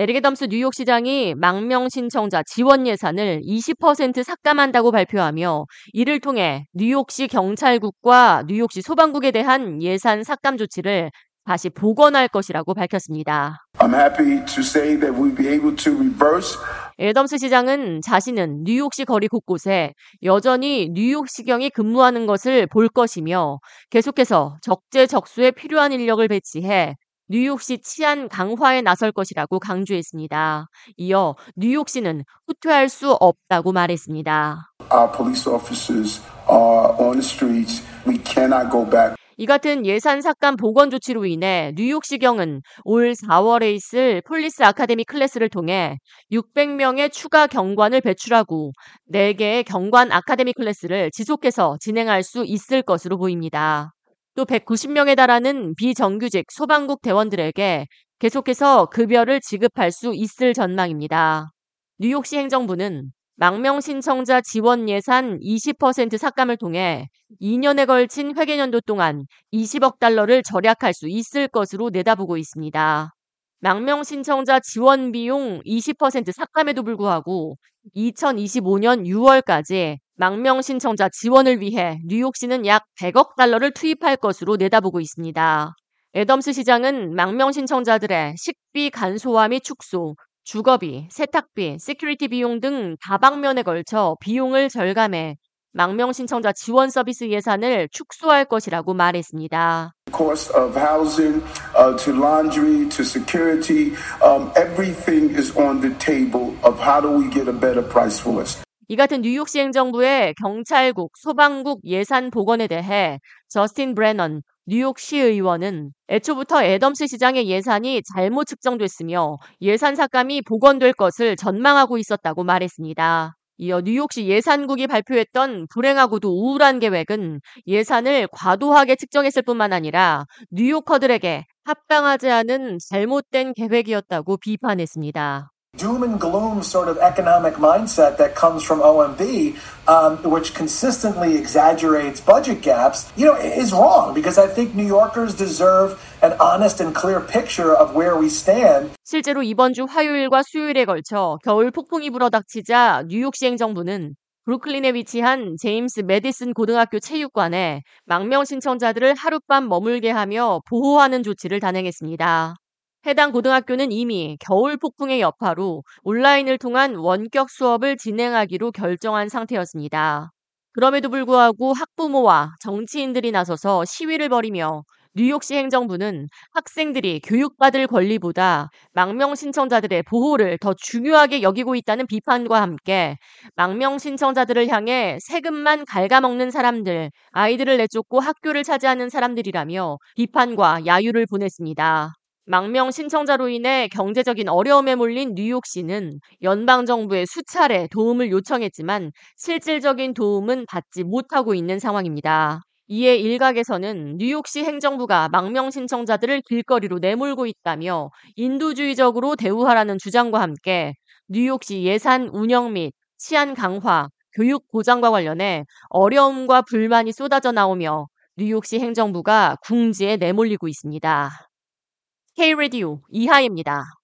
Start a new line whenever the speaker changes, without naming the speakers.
에릭 덤스 뉴욕시장이 망명 신청자 지원 예산을 20% 삭감한다고 발표하며 이를 통해 뉴욕시 경찰국과 뉴욕시 소방국에 대한 예산 삭감 조치를 다시 복원할 것이라고 밝혔습니다. 에덤스 시장은 자신은 뉴욕시 거리 곳곳에 여전히 뉴욕시경이 근무하는 것을 볼 것이며 계속해서 적재적소에 필요한 인력을 배치해 뉴욕시 치안 강화에 나설 것이라고 강조했습니다. 이어 뉴욕시는 후퇴할 수 없다고 말했습니다. 이 같은 예산 삭감 복원 조치로 인해 뉴욕시경은 올 4월에 있을 Police Academy 클래스를 통해 600명의 추가 경관을 배출하고 4개의 경관 아카데미 클래스를 지속해서 진행할 수 있을 것으로 보입니다. 또 190명에 달하는 비정규직 소방국 대원들에게 계속해서 급여를 지급할 수 있을 전망입니다. 뉴욕시 행정부는 망명 신청자 지원 예산 20% 삭감을 통해 2년에 걸친 회계년도 동안 20억 달러를 절약할 수 있을 것으로 내다보고 있습니다. 망명 신청자 지원 비용 20% 삭감에도 불구하고 2025년 6월까지 망명 신청자 지원을 위해 뉴욕시는 약 100억 달러를 투입할 것으로 내다보고 있습니다. 애덤스 시장은 망명 신청자들의 식비 간소화 및 축소, 주거비, 세탁비, security 비용 등 다방면에 걸쳐 비용을 절감해 망명 신청자 지원 서비스 예산을 축소할 것이라고 말했습니다. 이 같은 뉴욕시 행정부의 경찰국, 소방국 예산 복원에 대해 저스틴 브레넌 뉴욕시 의원은 애초부터 애덤스 시장의 예산이 잘못 측정됐으며 예산 삭감이 복원될 것을 전망하고 있었다고 말했습니다. 이어 뉴욕시 예산국이 발표했던 불행하고도 우울한 계획은 예산을 과도하게 측정했을 뿐만 아니라 뉴요커들에게 합당하지 않은 잘못된 계획이었다고 비판했습니다.
Doom and gloom sort of economic mindset that comes from OMB, um, which consistently exaggerates budget gaps, you know, is wrong because I think New Yorkers deserve an honest and clear picture of where we stand.
실제로 이번 주 화요일과 수요일에 걸쳐 겨울 폭풍이 불어닥치자 뉴욕시 행정부는 브루클린에 위치한 제임스 메디슨 고등학교 체육관에 망명 신청자들을 하룻밤 머물게 하며 보호하는 조치를 단행했습니다. 해당 고등학교는 이미 겨울 폭풍의 여파로 온라인을 통한 원격 수업을 진행하기로 결정한 상태였습니다. 그럼에도 불구하고 학부모와 정치인들이 나서서 시위를 벌이며 뉴욕시 행정부는 학생들이 교육받을 권리보다 망명 신청자들의 보호를 더 중요하게 여기고 있다는 비판과 함께 망명 신청자들을 향해 세금만 갉아먹는 사람들, 아이들을 내쫓고 학교를 차지하는 사람들이라며 비판과 야유를 보냈습니다. 망명 신청자로 인해 경제적인 어려움에 몰린 뉴욕시는 연방정부에 수차례 도움을 요청했지만 실질적인 도움은 받지 못하고 있는 상황입니다. 이에 일각에서는 뉴욕시 행정부가 망명 신청자들을 길거리로 내몰고 있다며 인도주의적으로 대우하라는 주장과 함께 뉴욕시 예산 운영 및 치안 강화, 교육 보장과 관련해 어려움과 불만이 쏟아져 나오며 뉴욕시 행정부가 궁지에 내몰리고 있습니다. K-Radio 이하입니다.